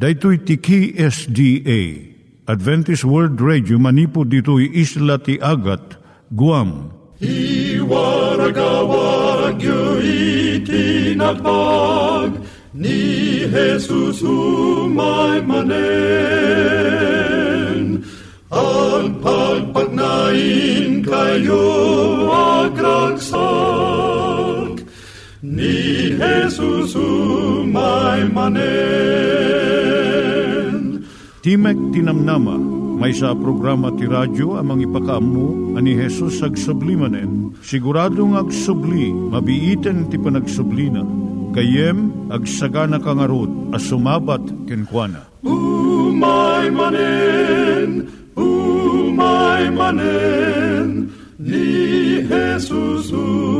Daitui tiki SDA Adventist World Radio manipud ditui isla ti Agat Guam. I waragawag yu ni Jesus umay manen. Ang pagpagnain kayo agkansak ni Jesus umay manen. Timek Tinamnama, may sa programa ti radyo amang ipakaamu ani Jesus ag sublimanen. Siguradong ag subli, mabiiten ti panagsublina. Kayem ag sagana kangarot as sumabat kenkwana. Umay manen, umay manen, ni Jesus umay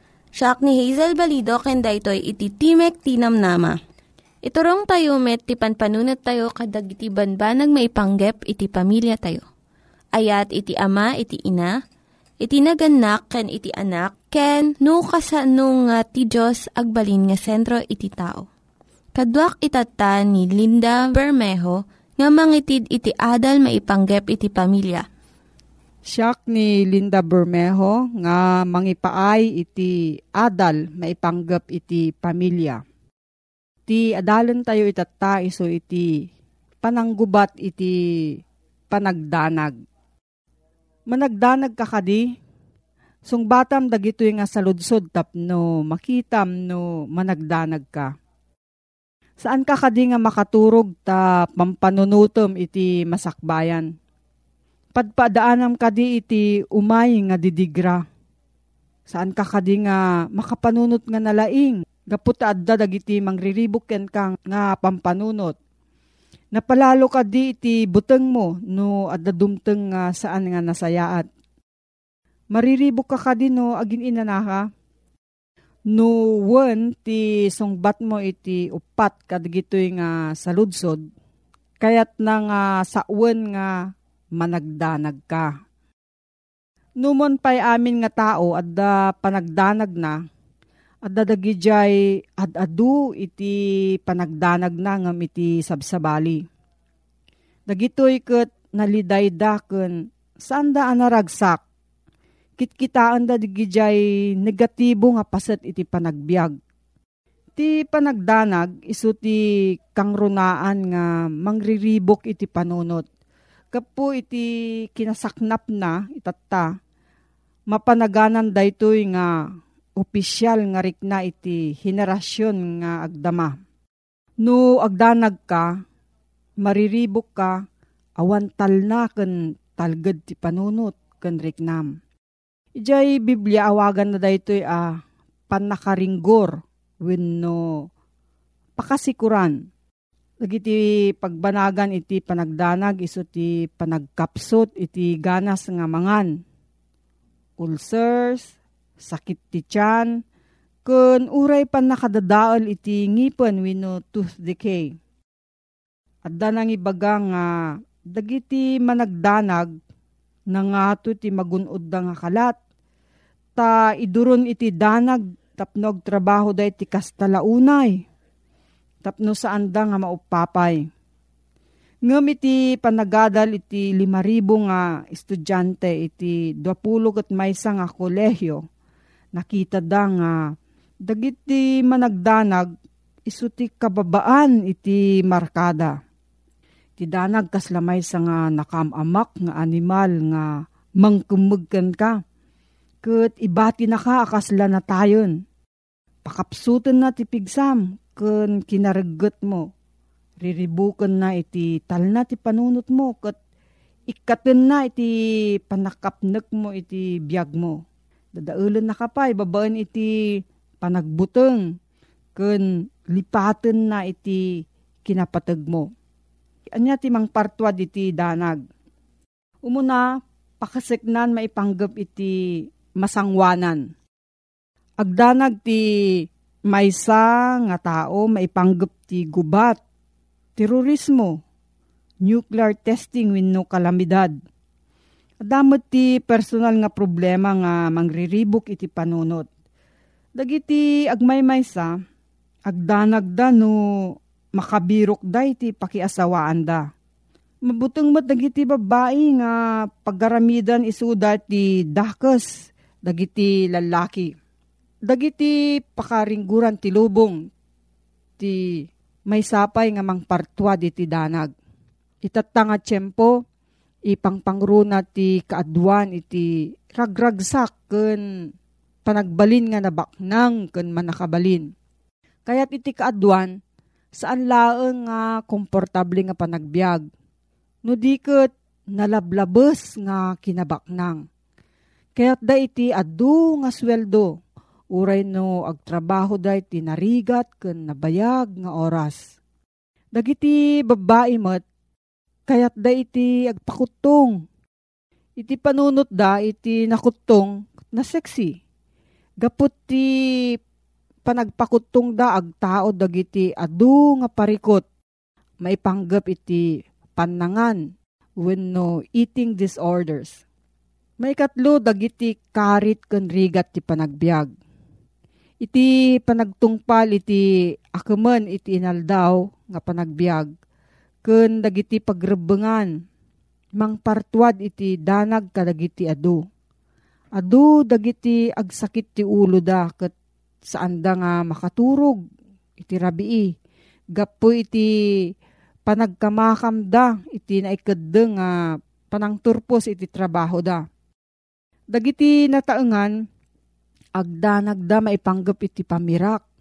Siya ni Hazel Balido ken daytoy iti Timek Tinam Nama. Iturong tayo met ti panpanunat tayo kadag iti banbanag maipanggep iti pamilya tayo. Ayat iti ama iti ina, iti naganak ken iti anak, ken no kasano nga ti Diyos agbalin nga sentro iti tao. Kaduak itata ni Linda Bermejo nga mangitid iti adal maipanggep iti pamilya. Siyak ni Linda Bermejo nga mangipaay iti adal maipanggap iti pamilya. Ti adalan tayo itata iso iti pananggubat iti panagdanag. Managdanag ka kadi, sung batam dagito nga saludsod tapno makitam no managdanag ka. Saan ka kadi nga makaturog ta pampanunutom iti masakbayan? Padpadaanam kadi iti umay nga didigra. Saan ka kadi nga makapanunot nga nalaing? Gaputa adda dagiti mangriribok ken kang nga pampanunot. Napalalo ka di iti buteng mo no adda dumteng nga saan nga nasayaat. Mariribok ka ka di no agin inanaka. No wen ti sungbat mo iti upat kadagitoy nga saludsod. Kayat na nga sa wen nga managdanag ka. Numon pa'y amin nga tao adda panagdanag na at dadagijay ad-adu iti panagdanag na ngam iti sabsabali. Dagitoy ket nalidayda ken sanda anaragsak. Kitkitaan da digijay negatibo nga paset iti panagbiag. Ti panagdanag iso ti kangrunaan nga mangriribok iti panunot. Kapo iti kinasaknap na itatta. Mapanaganan daytoy nga opisyal nga rikna iti henerasyon nga agdama. No agdanag ka, mariribok ka, awan talna ken talged ti panunot ken riknam. Ijay Biblia awagan na daytoy a ah, panakaringgor wenno pakasikuran. Dagiti pagbanagan iti panagdanag iso ti panagkapsot iti ganas nga mangan. Ulcers, sakit ti tiyan, kun uray pan nakadadaol iti ngipon wino tooth decay. At danang ibaga nga dagiti managdanag na nga ti magunod da nga kalat. Ta iduron iti danag tapnog trabaho da iti kastalaunay. Tapno saan da nga maupapay. Ngam iti panagadal iti limaribo nga estudyante iti 20 at maysa nga kolehyo nakita da nga dagiti managdanag iso ti kababaan iti markada. Ti danag kaslamay sa nga nakamamak nga animal nga mangkumugkan ka. Kat ibati na ka akasla na tayon. Pakapsutan na ti pigsam kun kinaragot mo. Riribukan na iti tal na ti panunot mo kat ikaten na iti panakapnek mo iti biyag mo. Dadaulan na kapay, babaan iti panagbuteng kun lipaten na iti kinapatag mo. Anya ti mang partwad iti danag. Umuna, pakaseknan maipanggap iti masangwanan. Agdanag ti maysa nga tao maipanggap ti gubat, terorismo, nuclear testing wenno kalamidad. Adamot ti personal nga problema nga mangriribok iti panunot. Dagiti agmay-maysa, agdanag da no makabirok da iti pakiasawaan da. Mabutong mat dagiti babae nga paggaramidan isuda ti dakes dagiti lalaki. Dagiti pakaringguran ti lubong ti may sapay nga mangpartwa iti danag. Itatanga tiyempo, ipangpangruna ti kaadwan iti ragragsak ken panagbalin nga nabaknang ken manakabalin. Kaya't iti kaadwan, saan laeng nga komportable nga panagbiag. No diket nalablabes nga kinabaknang. Kaya't da iti adu nga sweldo, uray no agtrabaho da iti narigat ken nabayag nga oras. Dagiti babae met Kayat da iti agpakutong. Iti panunot da iti nakutong na sexy. Gapot ti panagpakutong da agtao dagiti adu nga parikot. Maipanggap iti panangan when no eating disorders. May katlo dagiti karit ken rigat ti panagbiag. Iti panagtungpal iti akumen iti inaldaw nga panagbiag ken dagiti pagrebengan mangpartuad iti danag kadagiti adu. Adu dagiti agsakit ti ulo da ket saan da nga makaturog iti rabii. Gapo iti panagkamakam da iti naikadde nga panangturpos iti trabaho da. Dagiti nataengan agdanag da maipanggap iti pamirak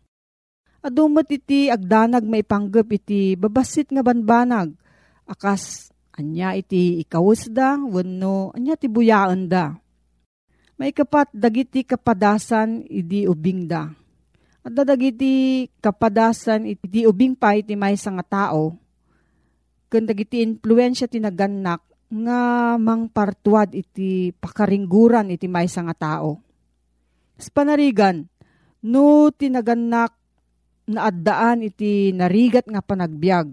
Adumot iti agdanag maipanggap iti babasit nga banbanag. Akas anya iti ikawus da, wano anya ti buyaan da. May kapat dagiti kapadasan iti ubing da. At dagiti kapadasan iti ubing pa iti may nga tao. Kung dagiti influensya ti naganak nga mangpartuad iti pakaringguran iti may nga tao. Sa panarigan, no tinaganak naaddaan iti narigat nga panagbiag.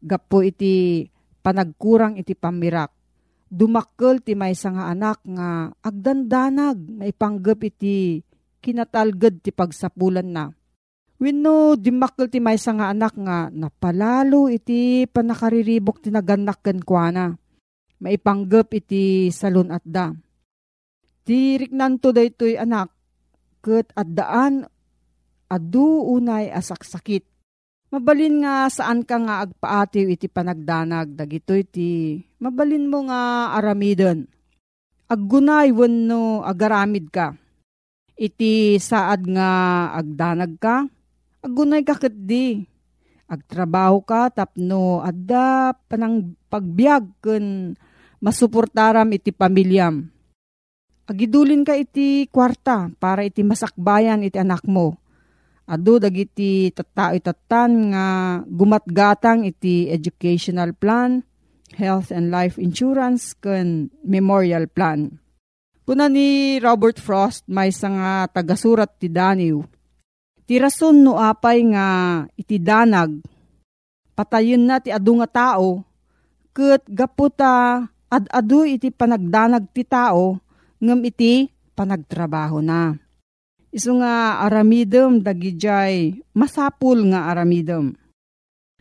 Gapo iti panagkurang iti pamirak. Dumakkel ti may nga anak nga agdandanag maipanggap iti kinatalged ti pagsapulan na. Wenno dimakkel ti may nga anak nga napalalo iti panakariribok ti naganak ken kuana. Maipanggap iti salon at da. Ti riknanto daytoy anak ket addaan adu unay asaksakit. Mabalin nga saan ka nga agpaatiw iti panagdanag, dagito iti mabalin mo nga aramidon. Aggunay wenno agaramid ka. Iti saad nga agdanag ka, aggunay ka di. Agtrabaho ka tapno adda panang pagbiag ken masuportaram iti pamilyam. Agidulin ka iti kwarta para iti masakbayan iti anak mo Adu dagiti tattao itatan nga gumatgatang iti educational plan, health and life insurance, ken memorial plan. Kuna ni Robert Frost may nga tagasurat ti Daniw. Ti rason no apay nga iti danag, patayon na ti adu nga tao, ket gaputa ad-adu iti panagdanag ti tao, ngem iti panagtrabaho na Isu nga aramidem dagijay masapul nga aramidem.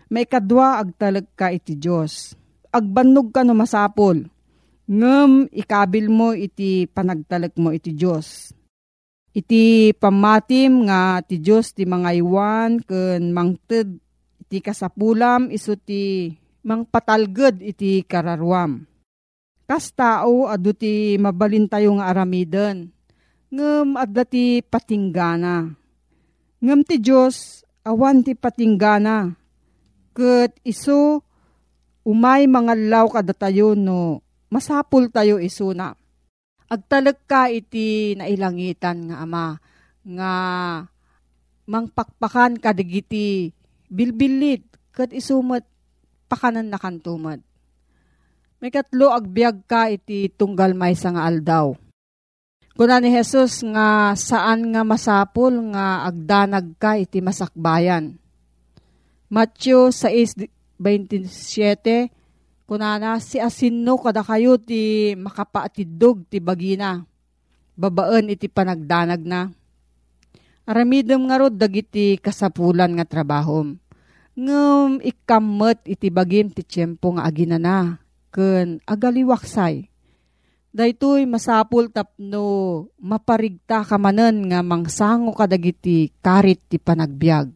May kadwa agtalag ka iti Diyos. Agbannog ka no masapul. Ngem ikabil mo iti panagtalag mo iti Diyos. iti pamatim nga ti Diyos ti mga iwan ken mangted iti kasapulam iso ti mangpatalged iti kararwam. Kas tao adu ti mabalin tayo nga aramiden. Ngem adda ti patinggana. Ngem ti Diyos awan ti patinggana. Ket iso umay mga law kada tayo no masapul tayo iso na. Agtalag ka iti nailangitan nga ama nga mangpakpakan kadigiti bilbilit kat isumat pakanan na kantumat. May katlo agbyag ka iti tunggal may sa nga aldaw. Kuna ni Jesus nga saan nga masapul nga agdanag ka iti masakbayan. Matthew 6.27 Kunana si asinno kada kayo ti makapaatidog ti bagina. Babaan iti panagdanag na. Aramidem nga rod dagiti kasapulan nga trabahom. Ngem ikamet iti bagim ti tiyempo nga aginana. Ken agaliwaksay. Daytoy masapul tapno maparigta kamanen nga mangsango kadagiti karit ti panagbiag.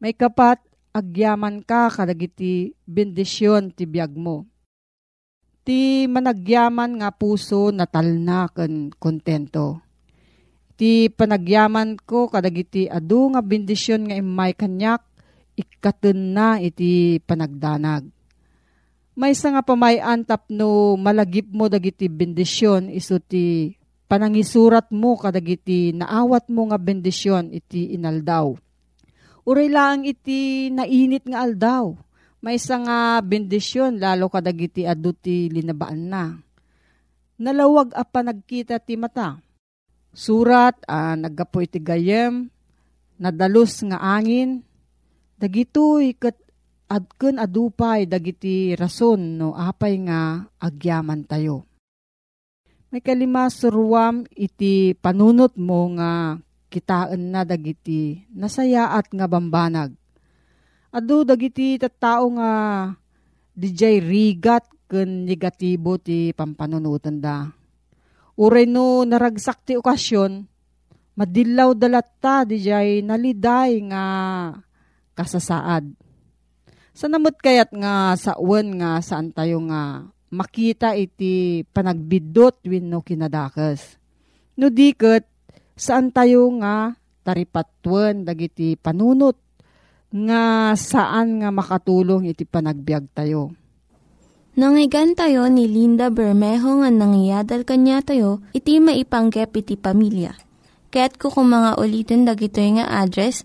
May kapat agyaman ka kadagiti bendisyon ti biag mo. Ti managyaman nga puso natalna ken kontento. Ti panagyaman ko kadagiti adu nga bendisyon nga imay kanyak ikaten na iti panagdanag. May nga pamayan tapno malagip mo dagiti bendisyon iso ti panangisurat mo kadagiti naawat mo nga bendisyon iti inaldaw Uray lang iti nainit nga aldaw. May isa nga bendisyon lalo kadagiti adu ti linabaan na. Nalawag apa nagkita ti mata. Surat ah, naggapo iti gayem, nadalos nga angin, dagitoy kat adken adupay dagiti rason no apay nga agyaman tayo. May kalima surwam iti panunot mo nga kitaan na dagiti nasayaat nga bambanag. Ado dagiti tattao nga dijay rigat ken negatibo ti pampanunutan da. Uray no naragsak ti okasyon, madilaw dalatta dijay naliday nga kasasaad. Sa namot kayat nga sa uwan nga saan tayo nga makita iti panagbidot wenno kinadakas. No diket saan tayo nga taripatwan dagiti panunot nga saan nga makatulong iti panagbiag tayo. Nangyigan tayo ni Linda Bermejo nga nangyadal kanya tayo, iti maipanggep iti pamilya. Kaya't kukumanga ulitin dagito nga address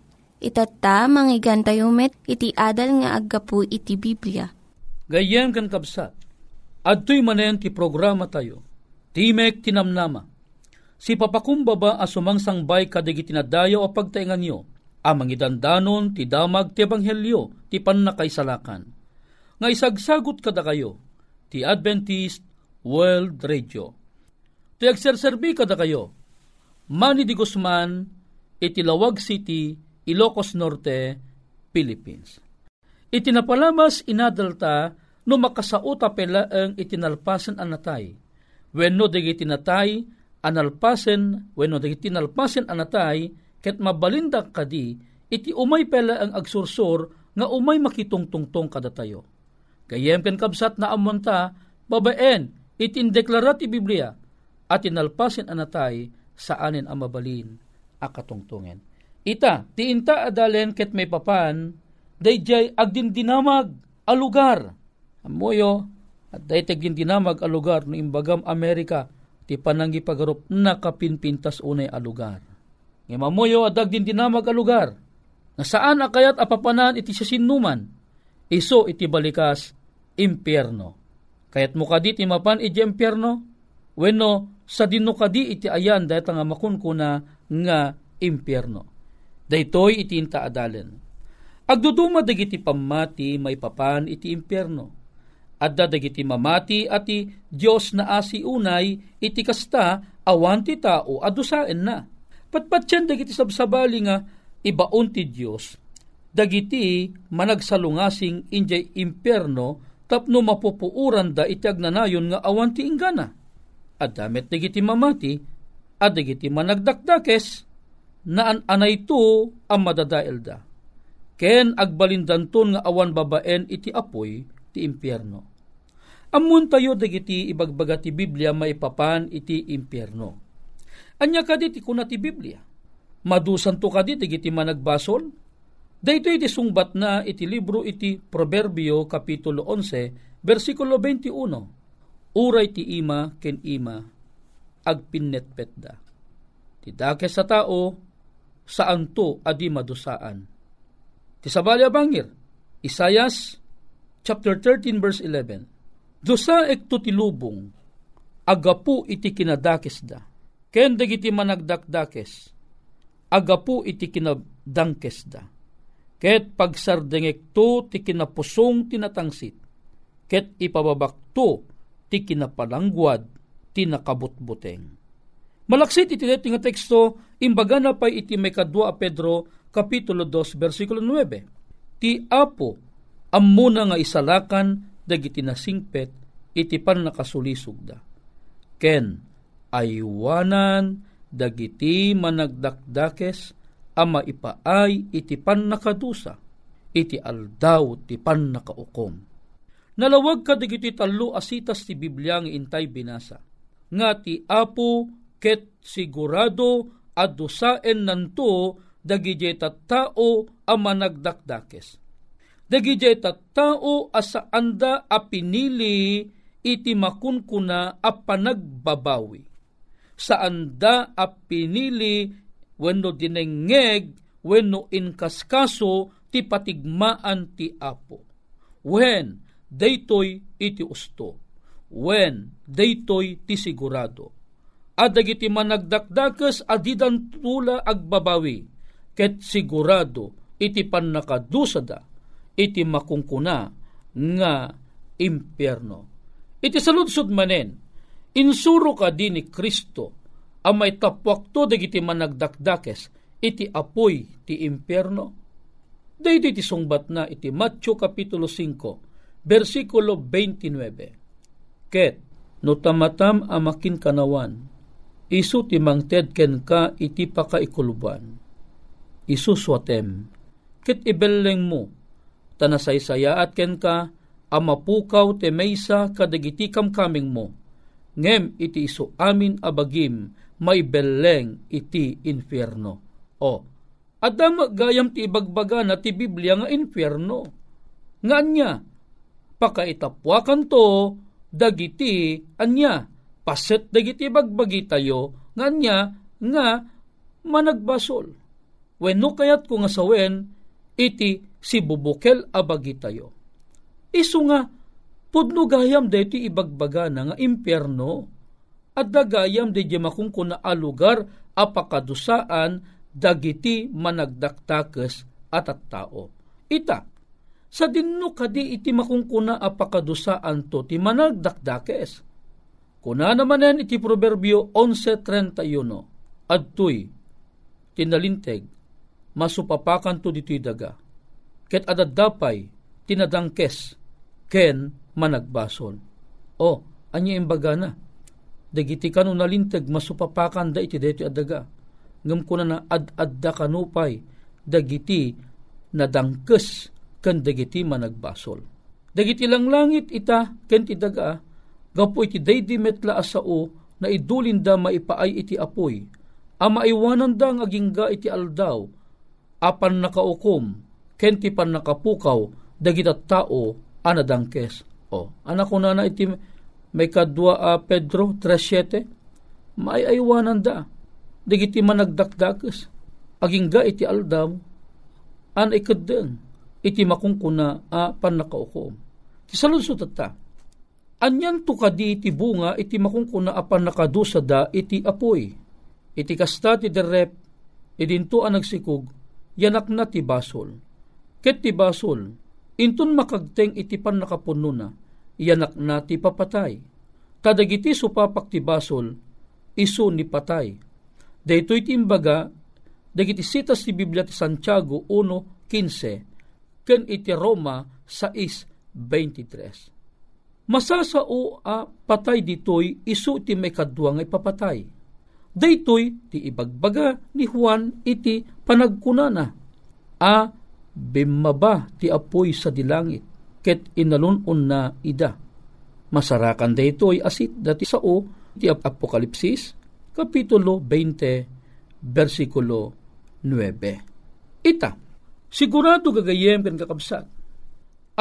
Itatta, manggigan tayo met, iti adal nga aggapu iti Biblia. Gayem kan kabsat, adto'y manen ti programa tayo, Timek Tinamnama. Si papakumbaba asumang bay kadigiti na dayo o pagtaingan nyo, amang idandanon ti damag ti ebanghelyo ti pannakaisalakan. Nga isagsagot kada kayo, ti Adventist World Radio. Ti agserserbi kada kayo, Manny Di Guzman, iti Lawag City, Ilocos Norte, Philippines. Itinapalamas inadalta no makasauta pela ang itinalpasan anatay. When no digi tinatay, analpasen, when no digi tinalpasen anatay, ket mabalinda kadi iti umay pala ang agsursur nga umay makitungtungtong kada tayo. Kayem ken kabsat na amonta babaen itindeklara ti Biblia at inalpasin anatay sa anin ang mabalin akatungtungen. Ita, ti inta adalen ket may papan, dayjay agdindinamag a lugar. Amoyo, at daytag dinamag a lugar no imbagam Amerika, ti pananggi pagarup nakapinpintas unay a lugar. Nga adag din dinamag a lugar, na saan akayat apapanan iti sa sinuman, iso iti balikas impyerno. Kayat mo kadi ti mapan iti impyerno, wenno sa dino kadi iti ayan dahil nga makunkuna nga impyerno. Daytoy iti inta adalen. Agduduma dagiti pamati may papan iti impyerno. Adda dagiti mamati ati Dios na asi unay iti kasta awan ti tao adusaen na. Patpatyan dagiti sabsabali nga ibaon ti Dios dagiti managsalungasing injay impyerno tapno mapupuuran da iti agnanayon nga awan ti ingana. At damit dagiti mamati at dagiti managdakdakes na anay to ang madadael da. Ken agbalindanton nga awan babaen iti apoy ti impyerno. Amun tayo dagiti ibagbaga ti Biblia maipapan iti impyerno. Anya kadit kuna ti Biblia. Madusan to kadit dagiti managbasol. Dayto iti sungbat na iti libro iti Proverbio Kapitulo 11, versikulo 21. Uray ti ima ken ima agpinnetpet da. Ti dakes sa tao, saan to adi madusaan. Ti sabali bangir, Isayas chapter 13 verse 11. Dusa ekto ti lubong, agapu iti kinadakes da. Ken dagiti managdakdakes, agapu iti kinadangkes da. Ket pagsardengek to ti kinapusong tinatangsit, ket ipababakto ti kinapalangguad ti nakabutbuteng. Malaksit iti nga teksto, imbaga na pa iti may kadwa Pedro, Kapitulo 2, versikulo 9. Ti Apo, ammuna nga isalakan, dagiti nasingpet, iti pan nakasulisog da. Ken, aywanan, dagiti managdakdakes, ama ipaay iti pan nakadusa, iti aldaw ti pan nakaukom. Nalawag ka dagiti talo asitas ti Biblia nga intay binasa nga ti apo ket sigurado adusaen nanto dagiti tao a managdakdakes. Dagiti tao asa anda a pinili iti makunkuna a panagbabawi. Sa anda a pinili wenno dinengeg wenno inkaskaso ti patigmaan ti apo. When daytoy iti usto when daytoy ti sigurado. At dagiti managdakdakas adidan tula agbabawi, ket sigurado iti pannakadusada, iti makungkuna nga impyerno. Iti saludsod manen, insuro ka di ni Kristo, ang may tapwakto dagiti managdakdakes, iti apoy ti impyerno. Daydi ti sungbat na iti Matthew Kapitulo 5, versikulo 29 Ket, no tamatam amakin kanawan, isu timangted ken ka iti pakaikuluban. Isu swatem, ket ibelleng mo, tanasaysayaat ken ka, amapukaw te maysa kadagiti kamkaming mo, ngem iti isu amin abagim, may belleng iti infierno. O, adam gayam ti ibagbaga na ti Biblia nga infierno. Nga niya, pakaitapwakan to, dagiti anya paset dagiti bagbagi tayo nga anya nga managbasol. Wenno kayat ko nga sawen iti si bubukel abagi tayo. Isu nga pudno gayam deti ibagbaga na nga impyerno at dagayam di makung kuna alugar apakadusaan dagiti managdaktakes at at tao. Ita, sa dinno kadi iti makungkuna apakadusaan to ti managdakdakes. Kuna naman iti Proverbio 11.31, adtoy, tinalinteg, masupapakan to dito'y daga. Ket adadapay, tinadangkes, ken managbasol. O, anya imbaga na, dagiti kanu nalinteg, masupapakan da iti dito adaga. Ngam kuna na ad-adda kanupay, dagiti nadangkes ken dagiti managbasol. Dagiti lang langit ita ken ti daga gapo iti daydi metla asao na idulin da maipaay iti apoy. Ama iwanan da nga agingga iti aldaw apan nakaukom ken ti pan nakapukaw dagita tao anadangkes. O, anak ko na iti may kadwa uh, Pedro 3.7 maayaywanan da dagiti managdakdakes agingga iti aldaw an ikadeng iti makungkuna a panakaukom. Ti saludsot ta, anyan to kadi iti bunga iti makungkuna a panakadusada iti apoy. Iti kasta ti derep, idinto ang nagsikog, yanak na ti basol. Ket ti basol, inton makagteng iti pan nakapuno na, yanak na ti papatay. Kadagiti supapak ti basol, iso ni patay. Daytoy ti imbaga, dagiti sitas ti Biblia ti Santiago 1.15, ken iti Roma 6.23. Masasao a patay ditoy iso ti may kadwa nga ipapatay. Daytoy ti ibagbaga ni Juan iti panagkunana. A bimaba ti apoy sa dilangit ket inalunon na ida. Masarakan daytoy asit dati sao ti Apokalipsis Kapitulo 20 versikulo 9. Ita, sigurado gagayem kan kakabsat.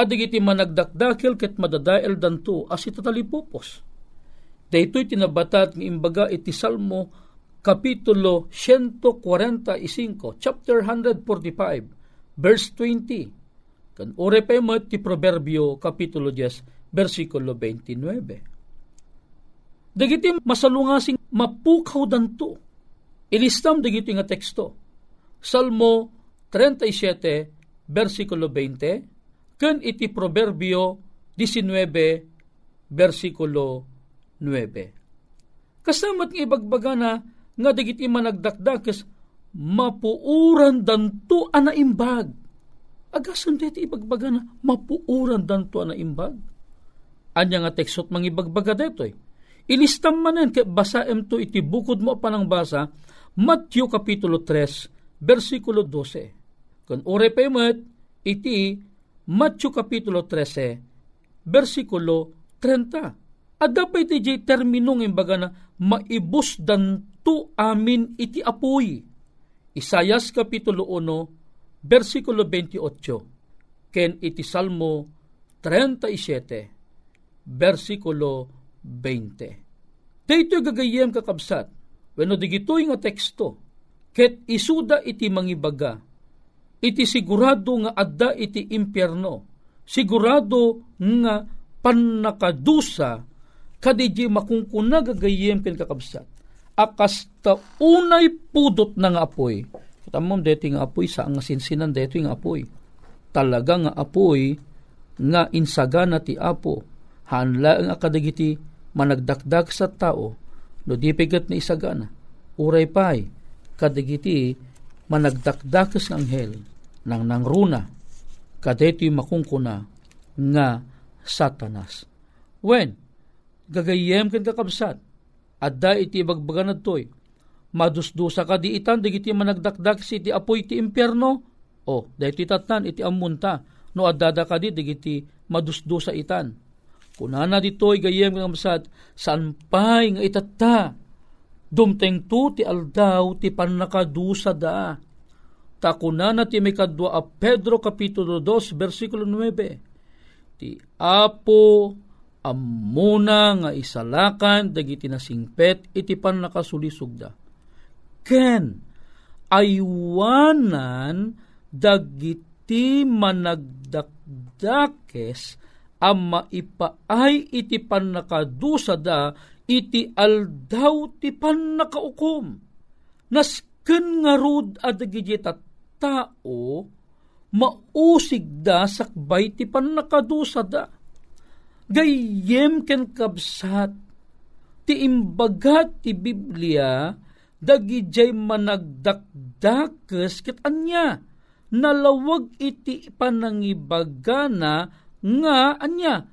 Adig iti managdakdakil ket madadael danto as itatalipupos. Daytoy tinabatat ng imbaga iti Salmo Kapitulo 145, chapter 145, verse 20. Kan ore pa ti Proverbio Kapitulo 10, versikulo 29. Dagiti masalungasing mapukaw danto. Ilistam dagiti nga teksto. Salmo 37, versikulo 20, ken iti Proverbio 19, versikulo 9. Kasamat nga ibagbaga na nga dagiti managdakdakes mapuuran danto ana imbag. Agasan deti ibagbaga na mapuuran danto ana imbag. Anya nga tekstot mangibagbaga detoy. Ilistam manen kay basaem to iti bukod mo panang basa Matthew kapitulo 3 versikulo 12. Kun ore pemet iti Matthew kapitulo 13 versikulo 30. At dapat iti terminong imbaga na maibus danto amin iti apoy. Isayas kapitulo 1 versikulo 28 ken iti Salmo 37 versikulo 20. Dito gagayem kakabsat, wano digitoy nga teksto, ket isuda iti mangibaga, iti sigurado nga adda iti impyerno, sigurado nga panakadusa, kadiji makungkuna gagayem ken kakabsat, akas ta unay pudot nga apoy. Katamom deti nga apoy sa nga sinsinan deti nga apoy. Talaga nga apoy nga insagana ti apo. Hanla ang akadagiti managdakdak sa tao, no di pigat na isagana, uray pay, kadagiti managdakdak sa anghel, nang nangruna, kadeti makungkuna, nga satanas. When, gagayem ken kakabsat, adda iti bagbagan toy, madusdusa ka di itan, digiti managdakdak iti apoy iti impyerno, o, dahiti tatan iti amunta, no adada ka di, digiti madusdusa itan Kunana ditoy gayem masad, saan pay nga itata, dumteng tu ti aldaw ti panakadusa da. Ta kunana ti may kadwa a Pedro Kapitulo 2, versikulo 9. Ti Apo amuna nga isalakan dagiti nasingpet iti pan nakasulisog da. Ken, aywanan dagiti managdakdakes ang maipaay iti panakadusa da iti aldaw ti panakaukom. Nasken nga rod adagiti tao mausig da sakbay ti panakadusa da. Gayem ken kabsat ti imbagat ti Biblia dagijay managdakdakes ket anya nalawag iti panangibagana nga anya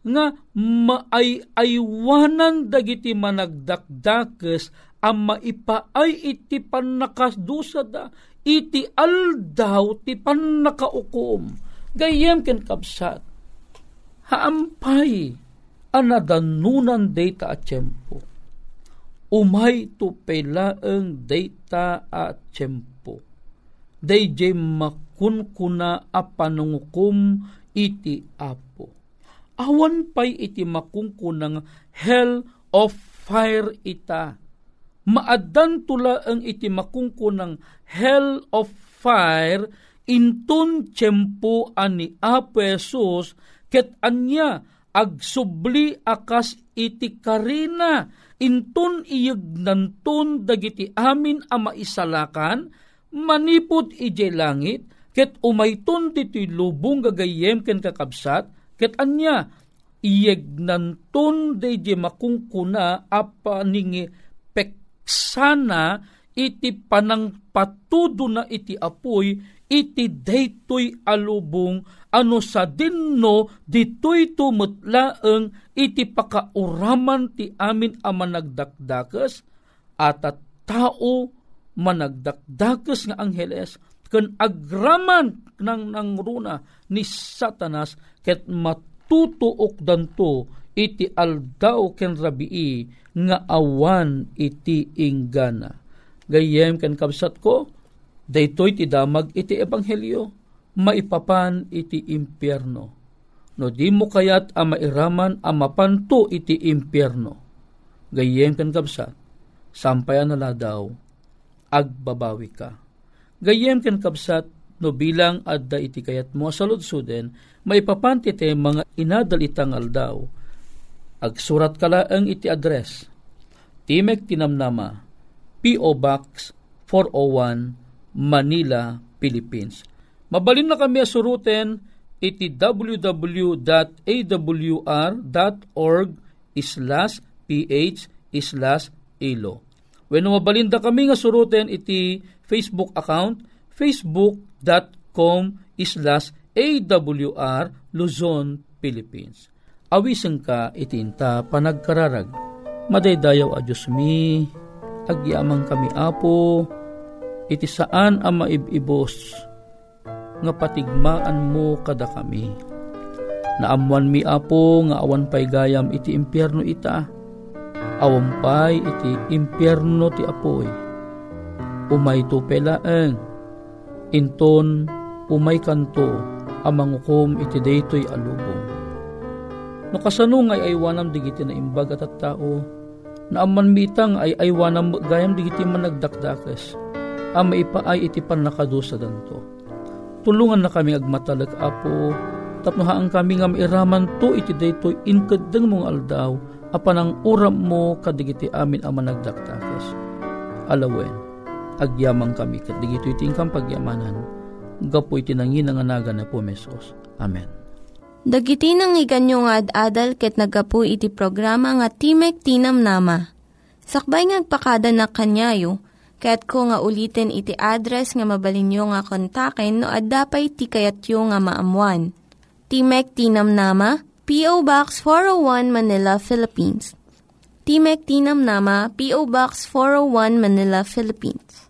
nga maay-aywanan dagiti managdakdakes ang maipaay iti panakasdusa da iti aldaw ti panakaukom gayem ken kapsat haampay anadanunan data at tiyempo. Umay to pelaeng data at tiyempo. Dayjay makunkuna a panungukom iti apo. Awan pay iti makungkunang hell of fire ita. Maadan tula ang iti makungkunang hell of fire intun tiyempo ani Apo Jesus ket anya agsubli akas iti karina intun iyag nantun dagiti amin a maisalakan manipod ije langit, ket umayton dito'y lubong gagayem ken kakabsat, ket anya, iyeg nantun deje makungkuna apa ningi peksana iti panang patudo na iti apoy iti daytoy alubong ano sa dinno ditoy tumutlaeng iti pakauraman ti amin a managdakdakas at tao managdakdakas nga angheles ken agraman ng nang runa ni satanas ket matutuok danto iti aldaw ken rabii nga awan iti inggana. Gayem ken kabsat ko daytoy ti damag iti ebanghelyo maipapan iti impyerno. No di mo kayat a mairaman a mapanto iti impyerno. Gayem ken kabsat sampayan nala daw agbabawi ka Gayem ken kabsat no bilang adda iti kayat mo saludsuden, maipapanti te mga inadal itang aldaw. Agsurat kala ang iti address. Timek Tinamnama, P.O. Box 401, Manila, Philippines. Mabalin na kami asuruten iti www.awr.org islas ph islas ilo. When mabalinda kami nga suruten iti Facebook account, facebook.com islas AWR Luzon, Philippines. Awiseng ka itinta panagkararag. Madaydayaw a Diyos mi, agyamang kami apo, iti saan ang maibibos, nga patigmaan mo kada kami. Naamuan mi apo, nga awan pay gayam iti impyerno ita, awampay iti impyerno ti apoy umay to pelaeng. Inton umay kanto amang hukom iti daytoy alubong. No kasano ngay aywanam digiti na imbag at tao, na aman mitang ay aywanam gayam digiti man nagdakdakes, ama ipaay iti pan nakadusa danto. Tulungan na kami agmatalag apo, tapnohaan kami nga mairaman to iti daytoy inkadeng mong aldaw, apan ang uram mo kadigiti amin ama nagdakdakes. Alawen, agyamang kami kat digito itingkang pagyamanan gapo iti nangin nga naga na po mesos. Amen. Dagiti nang iganyo nga ad-adal ket nagapu iti programa nga Timek Tinam Nama. Sakbay ngagpakada na kanyayo, ket ko nga ulitin iti address nga mabalinyo nga kontaken no ad-dapay tikayatyo nga maamuan. Timek Tinam Nama, P.O. Box 401 Manila, Philippines. Timek Tinam Nama, P.O. Box 401 Manila, Philippines